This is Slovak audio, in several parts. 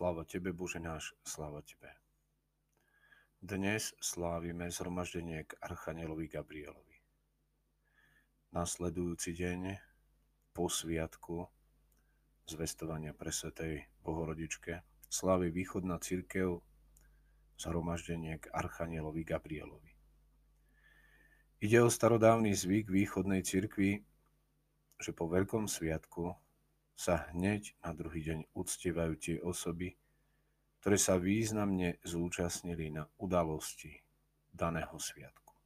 Sláva Tebe, Bože náš, sláva Tebe. Dnes slávime zhromaždenie k Archanielovi Gabrielovi. Nasledujúci deň po sviatku zvestovania pre Svetej Bohorodičke slávi východná církev zhromaždenie k Archanielovi Gabrielovi. Ide o starodávny zvyk východnej cirkvi, že po Veľkom sviatku sa hneď na druhý deň uctievajú tie osoby, ktoré sa významne zúčastnili na udalosti daného sviatku.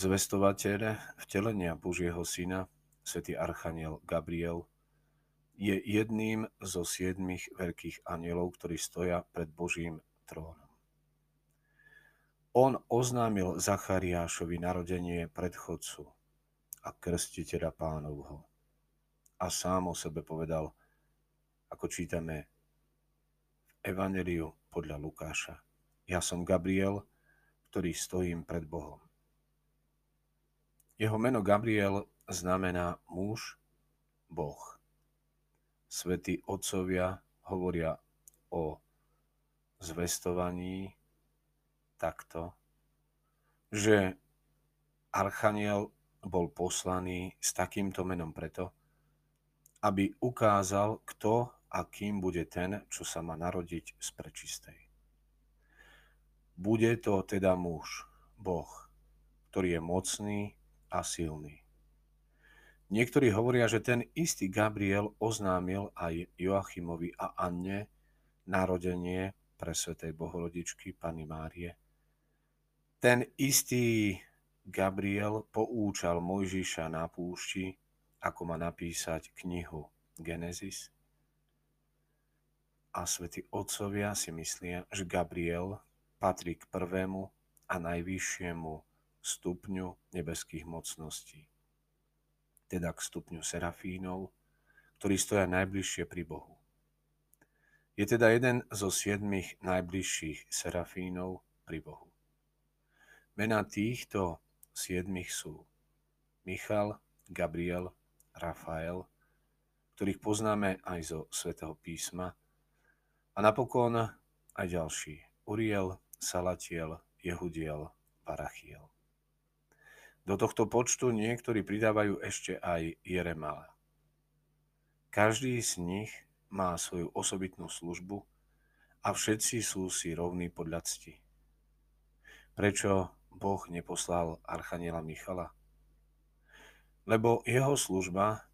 Zvestovateľ vtelenia Božieho syna, svätý Archaniel Gabriel, je jedným zo siedmých veľkých anielov, ktorí stoja pred Božím trónom. On oznámil Zachariášovi narodenie predchodcu a krstiteľa pánovho a sám o sebe povedal, ako čítame v Evangeliu podľa Lukáša. Ja som Gabriel, ktorý stojím pred Bohom. Jeho meno Gabriel znamená muž, Boh. Svetí otcovia hovoria o zvestovaní takto, že Archaniel bol poslaný s takýmto menom preto, aby ukázal, kto a kým bude ten, čo sa má narodiť z prečistej. Bude to teda muž, Boh, ktorý je mocný a silný. Niektorí hovoria, že ten istý Gabriel oznámil aj Joachimovi a Anne narodenie pre Svetej Bohorodičky Pany Márie. Ten istý Gabriel poúčal Mojžiša na púšti, ako má napísať knihu Genesis. A svätí otcovia si myslia, že Gabriel patrí k prvému a najvyššiemu stupňu nebeských mocností, teda k stupňu serafínov, ktorí stoja najbližšie pri Bohu. Je teda jeden zo siedmých najbližších serafínov pri Bohu. Mená týchto siedmých sú Michal, Gabriel, Rafael, ktorých poznáme aj zo svätého písma, a napokon aj ďalší, Uriel, Salatiel, Jehudiel, Parachiel. Do tohto počtu niektorí pridávajú ešte aj Jeremala. Každý z nich má svoju osobitnú službu a všetci sú si rovní podľa cti. Prečo Boh neposlal Archaniela Michala? Lebo jeho služba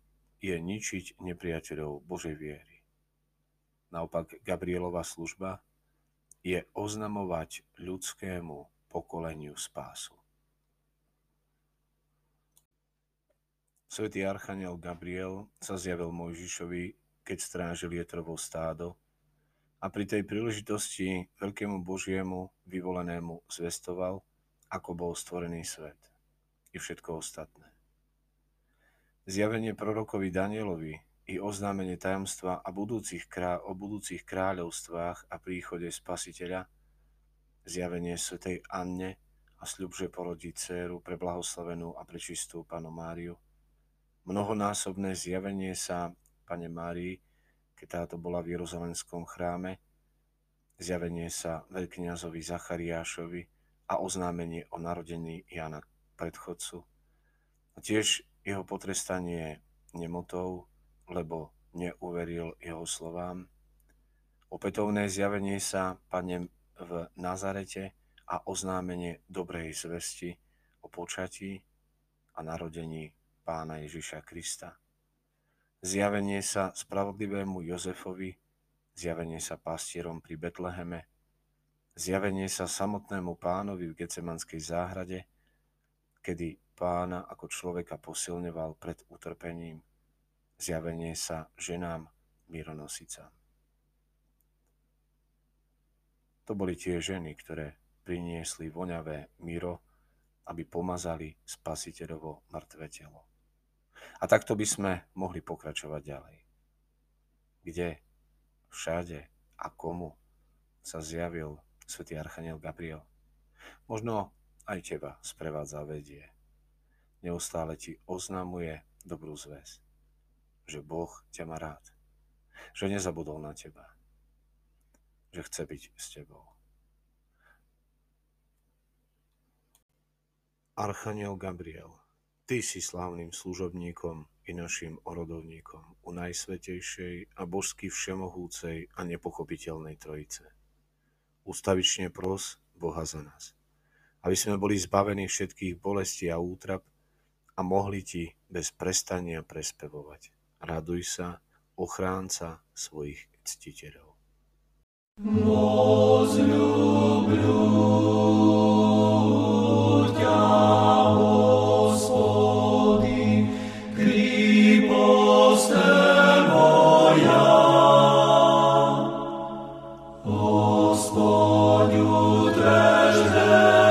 je ničiť nepriateľov Božej viery. Naopak Gabrielova služba je oznamovať ľudskému pokoleniu spásu. Svetý Archaniel Gabriel sa zjavil Mojžišovi, keď strážil Jetrovo stádo a pri tej príležitosti veľkému Božiemu vyvolenému zvestoval, ako bol stvorený svet i všetko ostatné. Zjavenie prorokovi Danielovi i oznámenie tajomstva a budúcich krá- o budúcich kráľovstvách a príchode spasiteľa, zjavenie svätej Anne a sľub, že porodí dceru pre blahoslavenú a prečistú panu Máriu, mnohonásobné zjavenie sa pane Márii, keď táto bola v Jeruzalemskom chráme, zjavenie sa veľkňazovi Zachariášovi a oznámenie o narodení Jana predchodcu. A tiež jeho potrestanie nemotou, lebo neuveril jeho slovám. Opätovné zjavenie sa Pane v Nazarete a oznámenie dobrej zvesti o počatí a narodení pána Ježiša Krista. Zjavenie sa spravodlivému Jozefovi, zjavenie sa pastierom pri Betleheme, zjavenie sa samotnému pánovi v Gecemanskej záhrade, kedy pána ako človeka posilňoval pred utrpením, zjavenie sa ženám mironosica. To boli tie ženy, ktoré priniesli voňavé miro, aby pomazali spasiteľovo mŕtve telo. A takto by sme mohli pokračovať ďalej. Kde, všade a komu sa zjavil svätý Archaniel Gabriel. Možno aj teba sprevádza vedie neustále ti oznamuje dobrú zväz, že Boh ťa má rád. že nezabudol na teba, že chce byť s tebou. Archaniel Gabriel, Ty si slávnym služobníkom i našim orodovníkom u Najsvetejšej a božsky všemohúcej a nepochopiteľnej Trojice. Ustavične pros Boha za nás, aby sme boli zbavení všetkých bolestí a útrap a mohli Ti bez prestania prespevovať. Raduj sa, ochránca svojich ctiteľov. Господь утре